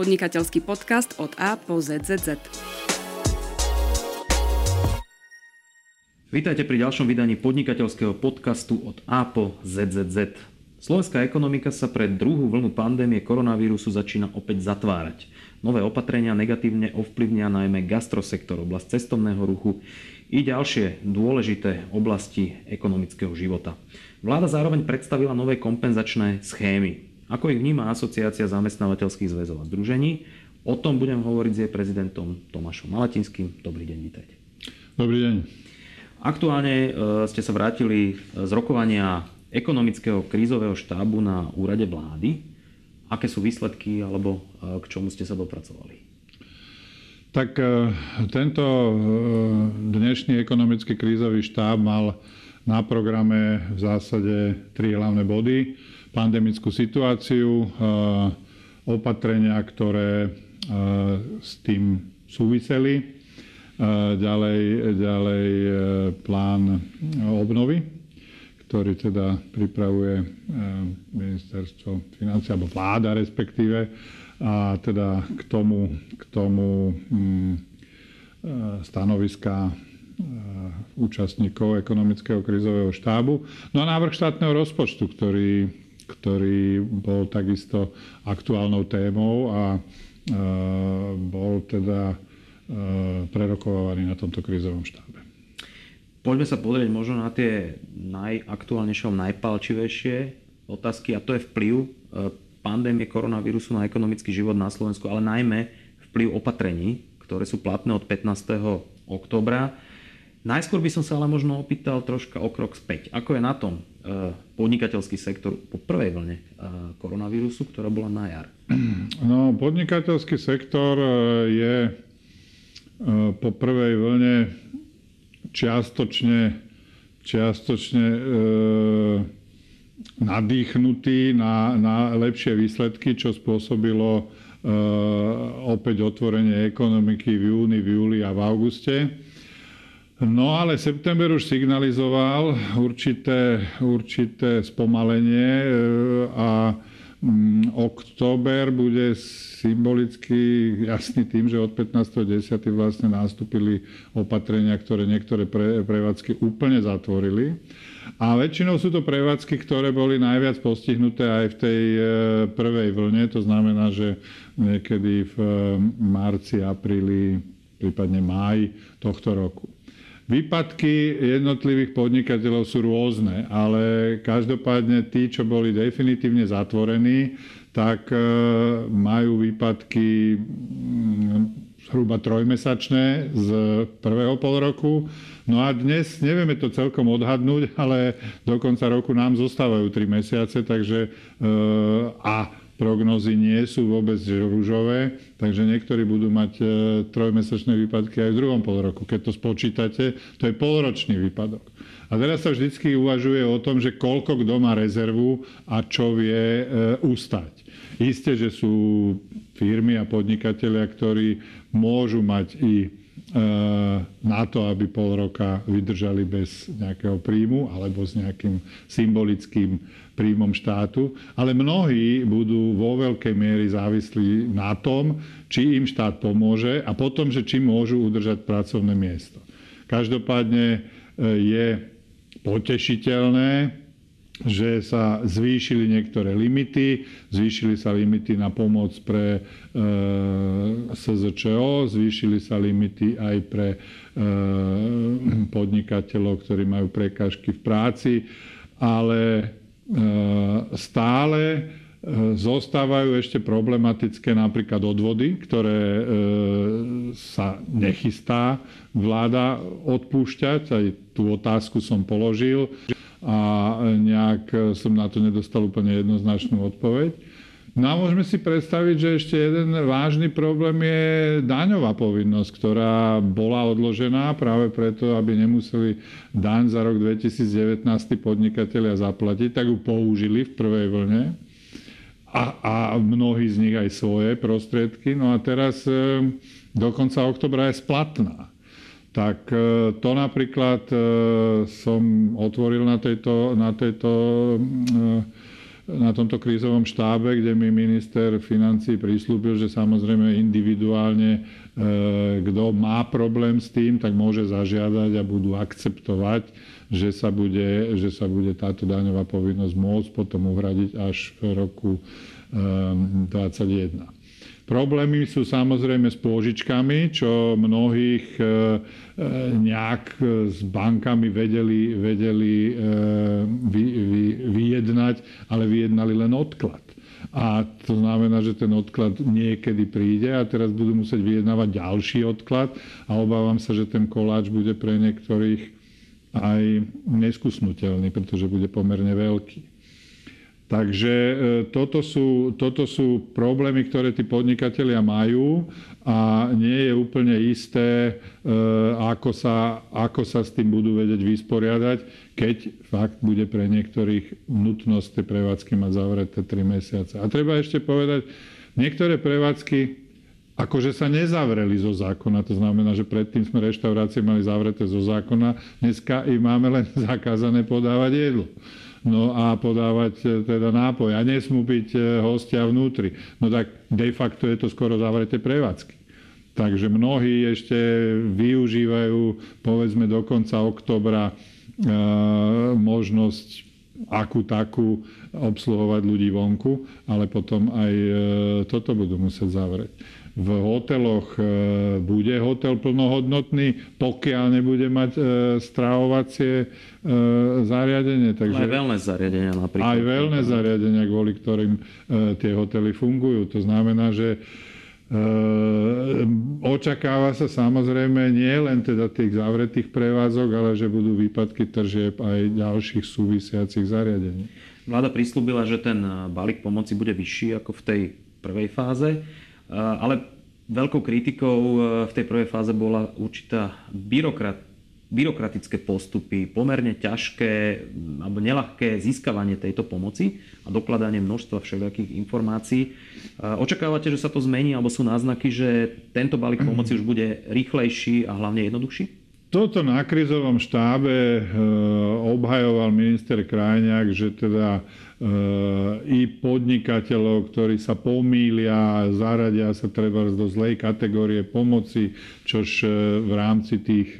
podnikateľský podcast od A po ZZZ. Vítajte pri ďalšom vydaní podnikateľského podcastu od A po ZZZ. Slovenská ekonomika sa pre druhú vlnu pandémie koronavírusu začína opäť zatvárať. Nové opatrenia negatívne ovplyvnia najmä gastrosektor, oblasť cestovného ruchu i ďalšie dôležité oblasti ekonomického života. Vláda zároveň predstavila nové kompenzačné schémy. Ako ich vníma Asociácia zamestnávateľských zväzov a združení? O tom budem hovoriť s jej prezidentom Tomášom Malatinským. Dobrý deň, vítajte. Dobrý deň. Aktuálne e, ste sa vrátili z rokovania ekonomického krízového štábu na úrade vlády. Aké sú výsledky alebo e, k čomu ste sa dopracovali? Tak e, tento dnešný ekonomický krízový štáb mal na programe v zásade tri hlavné body pandemickú situáciu, eh, opatrenia, ktoré eh, s tým súviseli, eh, ďalej, ďalej plán obnovy, ktorý teda pripravuje ministerstvo financí, alebo vláda respektíve, a teda k tomu, k tomu hm, stanoviska účastníkov ekonomického krizového štábu. No a návrh štátneho rozpočtu, ktorý ktorý bol takisto aktuálnou témou a e, bol teda e, prerokovaný na tomto krízovom štábe. Poďme sa pozrieť možno na tie najaktuálnejšie, najpalčivejšie otázky a to je vplyv e, pandémie koronavírusu na ekonomický život na Slovensku, ale najmä vplyv opatrení, ktoré sú platné od 15. oktobra. Najskôr by som sa ale možno opýtal troška o krok späť. Ako je na tom e, podnikateľský sektor po prvej vlne e, koronavírusu, ktorá bola na jar? No, podnikateľský sektor e, je po prvej vlne čiastočne, čiastočne e, nadýchnutý na, na lepšie výsledky, čo spôsobilo e, opäť otvorenie ekonomiky v júni, v júli a v auguste. No ale september už signalizoval určité, určité spomalenie e, a mm, október bude symbolicky jasný tým, že od 15.10. vlastne nastúpili opatrenia, ktoré niektoré pre, prevádzky úplne zatvorili. A väčšinou sú to prevádzky, ktoré boli najviac postihnuté aj v tej e, prvej vlne. To znamená, že niekedy v e, marci, apríli, prípadne máji tohto roku. Výpadky jednotlivých podnikateľov sú rôzne, ale každopádne tí, čo boli definitívne zatvorení, tak e, majú výpadky mm, zhruba trojmesačné z prvého pol roku. No a dnes nevieme to celkom odhadnúť, ale do konca roku nám zostávajú tri mesiace, takže e, a prognozy nie sú vôbec rúžové, takže niektorí budú mať e, trojmesačné výpadky aj v druhom pol roku. Keď to spočítate, to je polročný výpadok. A teraz sa vždycky uvažuje o tom, že koľko kto má rezervu a čo vie e, ustať. Isté, že sú firmy a podnikatelia, ktorí môžu mať i na to, aby pol roka vydržali bez nejakého príjmu alebo s nejakým symbolickým príjmom štátu, ale mnohí budú vo veľkej miery závislí na tom, či im štát pomôže a potom, že či môžu udržať pracovné miesto. Každopádne e, je potešiteľné, že sa zvýšili niektoré limity, zvýšili sa limity na pomoc pre e, SZČO, zvýšili sa limity aj pre e, podnikateľov, ktorí majú prekážky v práci, ale E, stále e, zostávajú ešte problematické napríklad odvody, ktoré e, sa nechystá vláda odpúšťať. Aj tú otázku som položil a nejak som na to nedostal úplne jednoznačnú odpoveď. No a môžeme si predstaviť, že ešte jeden vážny problém je daňová povinnosť, ktorá bola odložená práve preto, aby nemuseli daň za rok 2019 podnikatelia zaplatiť, tak ju použili v prvej vlne a, a mnohí z nich aj svoje prostriedky. No a teraz e, do konca oktobra je splatná. Tak e, to napríklad e, som otvoril na tejto, na tejto na tomto krízovom štábe, kde mi minister financí prislúbil, že samozrejme individuálne kto má problém s tým, tak môže zažiadať a budú akceptovať, že sa bude, že sa bude táto daňová povinnosť môcť potom uhradiť až v roku 2021. Problémy sú samozrejme s pôžičkami, čo mnohých e, e, nejak s bankami vedeli, vedeli e, vy, vy, vyjednať, ale vyjednali len odklad. A to znamená, že ten odklad niekedy príde a teraz budú musieť vyjednávať ďalší odklad a obávam sa, že ten koláč bude pre niektorých aj neskusnutelný, pretože bude pomerne veľký. Takže e, toto sú, toto sú problémy, ktoré tí podnikatelia majú a nie je úplne isté, e, ako sa, ako sa s tým budú vedieť vysporiadať, keď fakt bude pre niektorých nutnosť tie prevádzky mať zavreté 3 mesiace. A treba ešte povedať, niektoré prevádzky akože sa nezavreli zo zákona. To znamená, že predtým sme reštaurácie mali zavreté zo zákona, dneska im máme len zakázané podávať jedlo no a podávať e, teda nápoj. A nesmú byť e, hostia vnútri. No tak de facto je to skoro zavreté prevádzky. Takže mnohí ešte využívajú, povedzme do konca oktobra, e, možnosť akú takú obsluhovať ľudí vonku, ale potom aj toto budú musieť zavrieť v hoteloch e, bude hotel plnohodnotný, pokiaľ nebude mať e, stravovacie e, zariadenie. Takže aj veľné zariadenia napríklad. Aj veľné zariadenia, kvôli ktorým tie hotely fungujú. To znamená, že očakáva sa samozrejme nie len teda tých zavretých prevádzok, ale že budú výpadky tržieb aj ďalších súvisiacich zariadení. Vláda prislúbila, že ten balík pomoci bude vyšší ako v tej prvej fáze. Eh, ale veľkou kritikou eh, v tej prvej fáze bola určitá byrokrat, byrokratické postupy, pomerne ťažké mm, alebo nelahké získavanie tejto pomoci a dokladanie množstva všelijakých informácií. Eh, očakávate, že sa to zmení alebo sú náznaky, že tento balík pomoci už bude rýchlejší a hlavne jednoduchší? Toto na krizovom štábe obhajoval minister Krajňák, že teda i podnikateľov, ktorí sa pomýlia, zaradia sa treba do zlej kategórie pomoci, čož v rámci tých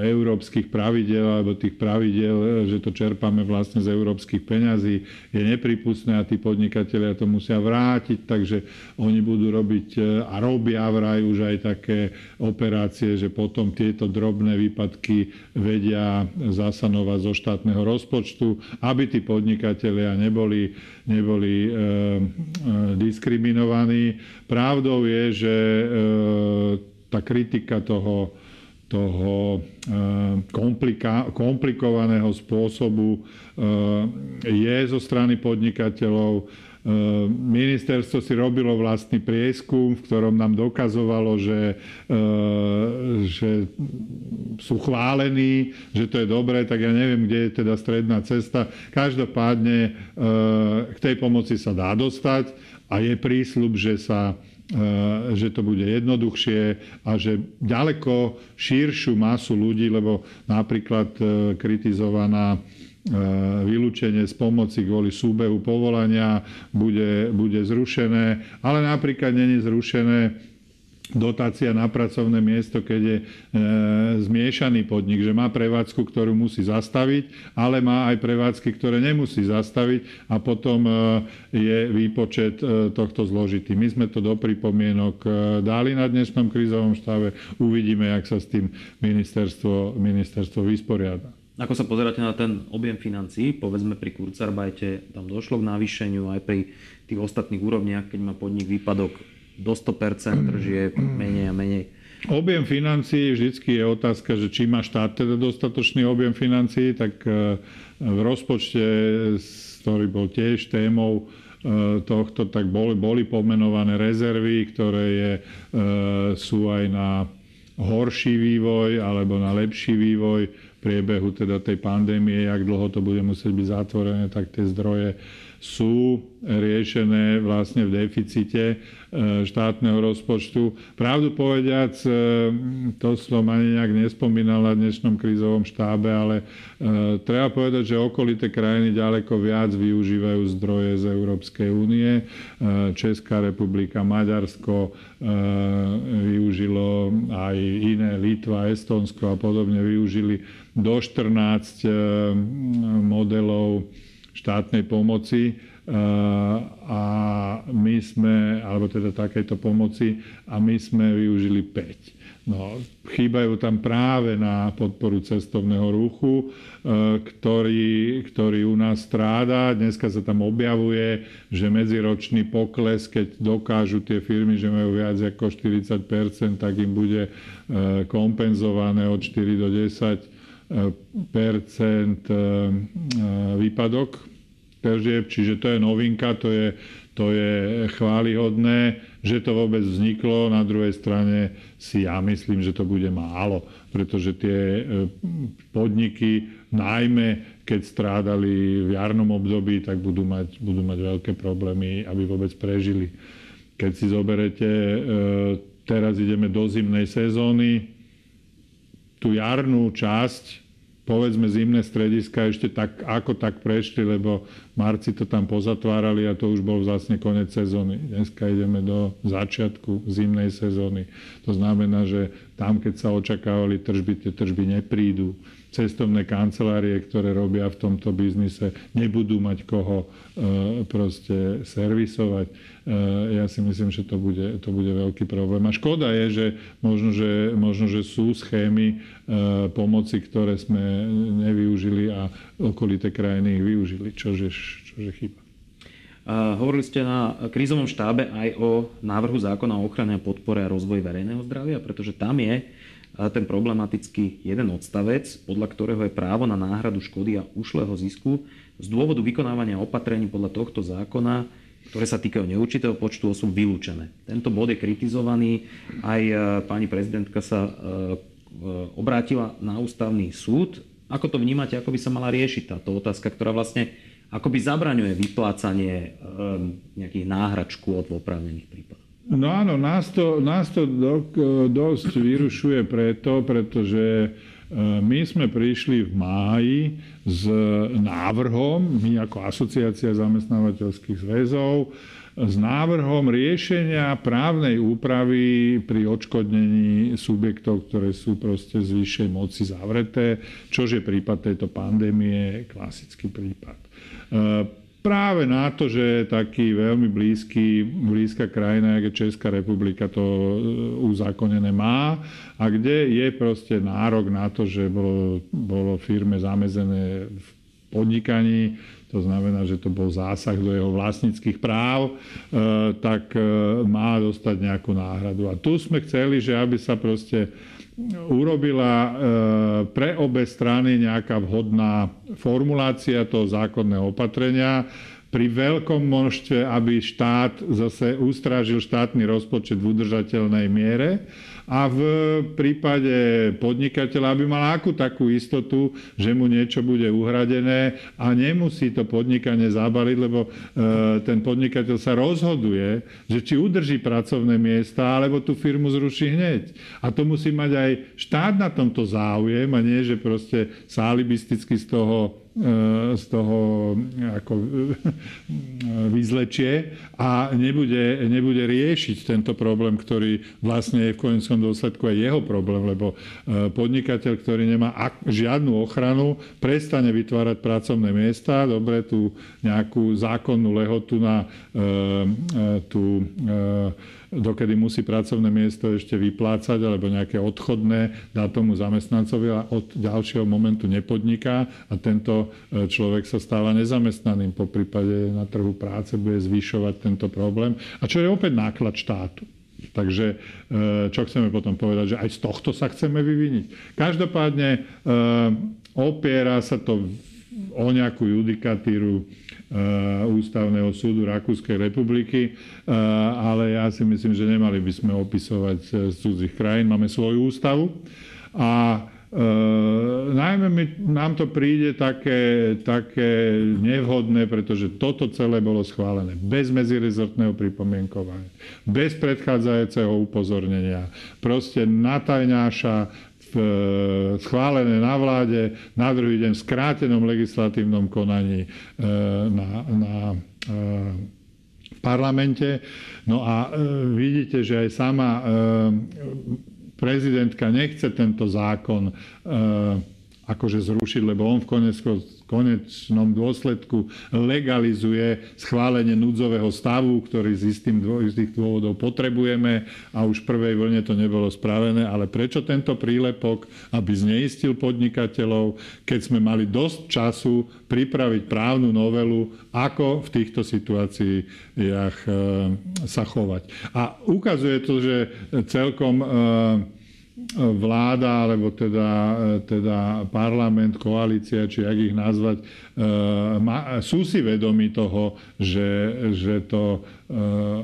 európskych pravidel alebo tých pravidel, že to čerpáme vlastne z európskych peňazí, je nepripustné a tí podnikatelia to musia vrátiť, takže oni budú robiť eh, a robia vraj už aj také operácie, že potom tieto drobné výpadky vedia zasanovať zo štátneho rozpočtu, aby tí podnikatelia neboli, neboli e, e, diskriminovaní. Pravdou je, že e, tá kritika toho toho eh, komplikovaného spôsobu eh, je zo strany podnikateľov. Eh, ministerstvo si robilo vlastný prieskum, v ktorom nám dokazovalo, že, že sú chválení, že to je dobré, tak ja neviem, kde je teda stredná cesta. Každopádne k tej pomoci sa dá dostať a je prísľub, že sa že to bude jednoduchšie a že ďaleko širšiu masu ľudí, lebo napríklad e, kritizovaná e, vylúčenie z pomoci kvôli súbehu povolania bude, bude zrušené, ale napríklad není zrušené dotácia na pracovné miesto, keď je e, zmiešaný podnik, že má prevádzku, ktorú musí zastaviť, ale má aj prevádzky, ktoré nemusí zastaviť a potom e, je výpočet e, tohto zložitý. My sme to do pripomienok e, dali na dnešnom krízovom stave. Uvidíme, jak sa s tým ministerstvo, ministerstvo vysporiada. Ako sa pozeráte na ten objem financií? Povedzme pri Kurzarbajte tam došlo k navýšeniu aj pri tých ostatných úrovniach, keď má podnik výpadok do 100% držie menej a menej. Objem financií vždycky je otázka, že či má štát teda dostatočný objem financií, tak e, v rozpočte, ktorý bol tiež témou e, tohto, tak boli, boli pomenované rezervy, ktoré je, e, sú aj na horší vývoj alebo na lepší vývoj v priebehu teda tej pandémie, jak dlho to bude musieť byť zatvorené, tak tie zdroje sú. riešené vlastne v deficite štátneho rozpočtu. Pravdu povediac, to som ani nejak nespomínal na dnešnom krízovom štábe, ale treba povedať, že okolité krajiny ďaleko viac využívajú zdroje z Európskej únie. Česká republika, Maďarsko využilo aj iné, Litva, Estonsko a podobne využili do 14 modelov štátnej pomoci a my sme, alebo teda takejto pomoci, a my sme využili 5. No, chýbajú tam práve na podporu cestovného ruchu, ktorý, ktorý u nás stráda. Dneska sa tam objavuje, že medziročný pokles, keď dokážu tie firmy, že majú viac ako 40% tak im bude kompenzované od 4 do 10 výpadok tržieb, čiže to je novinka, to je, to je chválihodné, že to vôbec vzniklo. Na druhej strane si ja myslím, že to bude málo, pretože tie e, podniky, najmä keď strádali v jarnom období, tak budú mať, budú mať veľké problémy, aby vôbec prežili. Keď si zoberete, teraz ideme do zimnej sezóny, tú jarnú časť povedzme zimné strediska ešte tak, ako tak prešli, lebo marci to tam pozatvárali a to už bol vlastne konec sezóny. Dneska ideme do začiatku zimnej sezóny. To znamená, že tam, keď sa očakávali tržby, tie tržby neprídu cestovné kancelárie, ktoré robia v tomto biznise, nebudú mať koho e, proste servisovať. E, ja si myslím, že to bude, to bude veľký problém. A škoda je, že možno, že, možno, že sú schémy e, pomoci, ktoré sme nevyužili a okolité krajiny ich využili, čože, čože chyba. Hovorili ste na krízovom štábe aj o návrhu zákona o ochrane a podpore a rozvoji verejného zdravia, pretože tam je ten problematický jeden odstavec, podľa ktorého je právo na náhradu škody a ušlého zisku z dôvodu vykonávania opatrení podľa tohto zákona, ktoré sa týkajú neurčitého počtu osôb, vylúčené. Tento bod je kritizovaný. Aj e, pani prezidentka sa e, e, obrátila na ústavný súd. Ako to vnímate, ako by sa mala riešiť táto otázka, ktorá vlastne akoby zabraňuje vyplácanie nejakých náhrad škôd v oprávnených prípadoch? No áno, nás to, nás to do, dosť vyrušuje preto, pretože e, my sme prišli v máji s návrhom, my ako Asociácia zamestnávateľských zväzov, s návrhom riešenia právnej úpravy pri odškodnení subjektov, ktoré sú proste z vyššej moci zavreté, čož je prípad tejto pandémie, klasický prípad. E, práve na to, že taký veľmi blízky, blízka krajina, ako je Česká republika, to e, uzákonené má a kde je proste nárok na to, že bolo, bolo firme zamezené v podnikaní, to znamená, že to bol zásah do jeho vlastníckých práv, e, tak e, má dostať nejakú náhradu. A tu sme chceli, že aby sa proste urobila e, pre obe strany nejaká vhodná formulácia toho zákonného opatrenia. Pri veľkom množstve, aby štát zase ustrážil štátny rozpočet v udržateľnej miere a v prípade podnikateľa, aby mal akú takú istotu, že mu niečo bude uhradené a nemusí to podnikanie zabaliť, lebo e, ten podnikateľ sa rozhoduje, že či udrží pracovné miesta, alebo tú firmu zruší hneď. A to musí mať aj štát na tomto záujem a nie, že proste sa alibisticky z toho z toho ako vyzlečie a nebude, nebude riešiť tento problém, ktorý vlastne je v konečnom dôsledku aj jeho problém, lebo e, podnikateľ, ktorý nemá žiadnu ochranu, prestane vytvárať pracovné miesta, dobre, tú nejakú zákonnú lehotu na e, e, tú dokedy musí pracovné miesto ešte vyplácať alebo nejaké odchodné dá tomu zamestnancovi a od ďalšieho momentu nepodniká a tento e, človek sa stáva nezamestnaným. Po prípade na trhu práce bude zvyšovať tento problém. A čo je opäť náklad štátu. Takže e, čo chceme potom povedať, že aj z tohto sa chceme vyviniť. Každopádne e, opiera sa to o nejakú judikatíru Ústavného súdu Rakúskej republiky, eh, ale ja si myslím, že nemali by sme opisovať z cudzích krajín. Máme svoju ústavu a eh, najmä my, nám to príde také, také nevhodné, pretože toto celé bolo schválené bez medzirezortného pripomienkovania, bez predchádzajúceho upozornenia. Proste natajňáša schválené na vláde, na druhý deň v skrátenom legislatívnom konaní na, na v parlamente. No a vidíte, že aj sama prezidentka nechce tento zákon akože zrušiť, lebo on v konečnom dôsledku legalizuje schválenie núdzového stavu, ktorý z istým, dôvodov potrebujeme a už v prvej vlne to nebolo spravené. Ale prečo tento prílepok, aby zneistil podnikateľov, keď sme mali dosť času pripraviť právnu novelu, ako v týchto situáciách e, sa chovať. A ukazuje to, že celkom e, vláda, alebo teda, teda parlament, koalícia, či jak ich nazvať, e, sú si vedomi toho, že, že to e,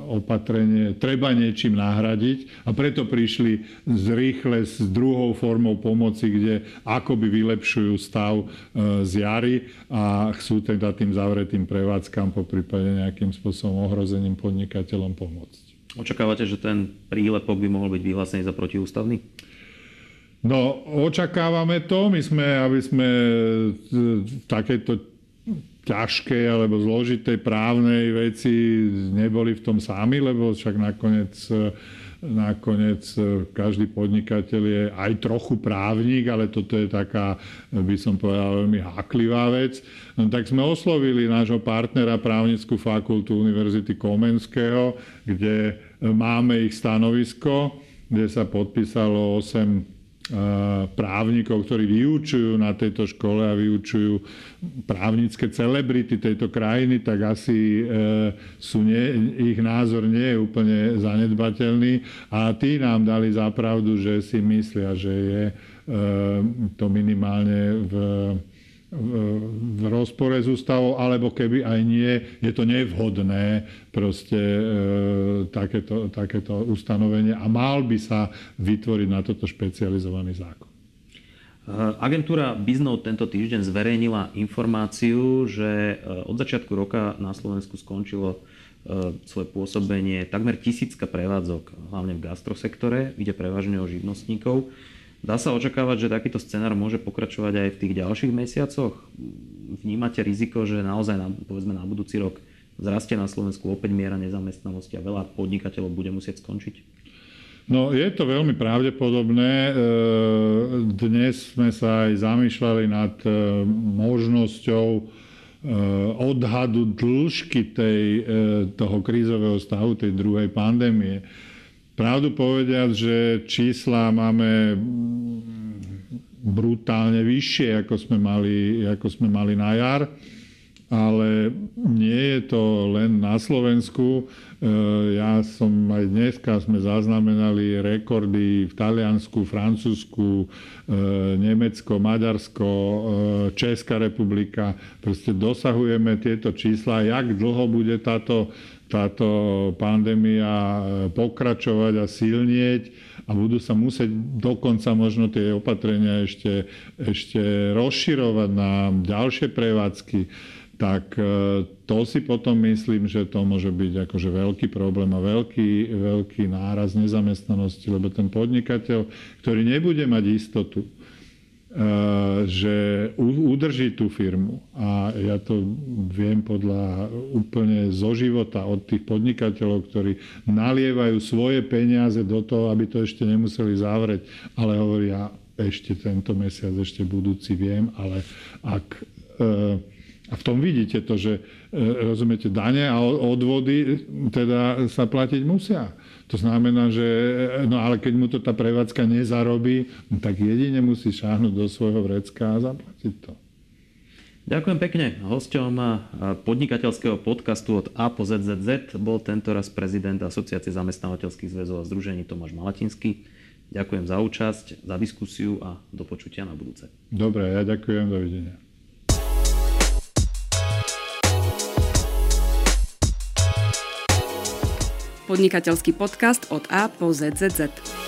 opatrenie treba niečím nahradiť a preto prišli zrýchle s druhou formou pomoci, kde akoby vylepšujú stav e, z jary a chcú teda tým zavretým prevádzkam po prípade nejakým spôsobom ohrozením podnikateľom pomôcť. Očakávate, že ten prílepok by mohol byť vyhlásený za protiústavný? No, očakávame to. My sme, aby sme v takejto ťažkej alebo zložitej právnej veci neboli v tom sami, lebo však nakoniec, nakoniec každý podnikateľ je aj trochu právnik, ale toto je taká, by som povedal, veľmi háklivá vec. No, tak sme oslovili nášho partnera právnickú fakultu Univerzity Komenského, kde máme ich stanovisko, kde sa podpísalo 8 právnikov, ktorí vyučujú na tejto škole a vyučujú právnické celebrity tejto krajiny, tak asi e, sú nie, ich názor nie je úplne zanedbateľný. A tí nám dali zapravdu, že si myslia, že je e, to minimálne v v rozpore s ústavou, alebo keby aj nie, je to nevhodné proste e, takéto, takéto ustanovenie a mal by sa vytvoriť na toto špecializovaný zákon. E, agentúra Biznote tento týždeň zverejnila informáciu, že e, od začiatku roka na Slovensku skončilo e, svoje pôsobenie takmer tisícka prevádzok, hlavne v gastrosektore, ide prevažne o živnostníkov. Dá sa očakávať, že takýto scenár môže pokračovať aj v tých ďalších mesiacoch? Vnímate riziko, že naozaj na, povedzme na budúci rok zrastie na Slovensku opäť miera nezamestnanosti a veľa podnikateľov bude musieť skončiť? No, je to veľmi pravdepodobné. E, dnes sme sa aj zamýšľali nad e, možnosťou e, odhadu dĺžky tej, toho krízového stavu, tej druhej pandémie. Pravdu povediať, že čísla máme brutálne vyššie, ako sme mali, ako sme mali na jar, ale nie je to len na Slovensku. E, ja som aj dneska sme zaznamenali rekordy v Taliansku, Francúzsku, e, Nemecko, Maďarsko, e, Česká republika. Proste dosahujeme tieto čísla. Jak dlho bude táto táto pandémia e, pokračovať a silnieť a budú sa musieť dokonca možno tie opatrenia ešte, ešte rozširovať na ďalšie prevádzky, tak e, to si potom myslím, že to môže byť akože veľký problém a veľký, veľký náraz nezamestnanosti, lebo ten podnikateľ, ktorý nebude mať istotu, že udrží tú firmu. A ja to viem podľa úplne zo života od tých podnikateľov, ktorí nalievajú svoje peniaze do toho, aby to ešte nemuseli zavrieť, ale hovoria, ešte tento mesiac, ešte budúci viem, ale ak eh, a v tom vidíte to, že eh, rozumiete, dane a odvody teda sa platiť musia. To znamená, že no ale keď mu to tá prevádzka nezarobí, no tak jedine musí šáhnuť do svojho vrecka a zaplatiť to. Ďakujem pekne. Hosťom podnikateľského podcastu od A po ZZZ bol tento raz prezident Asociácie zamestnávateľských zväzov a združení Tomáš Malatinský. Ďakujem za účasť, za diskusiu a do počutia na budúce. Dobre, ja ďakujem, dovidenia. Podnikateľský podcast od A po ZZZ.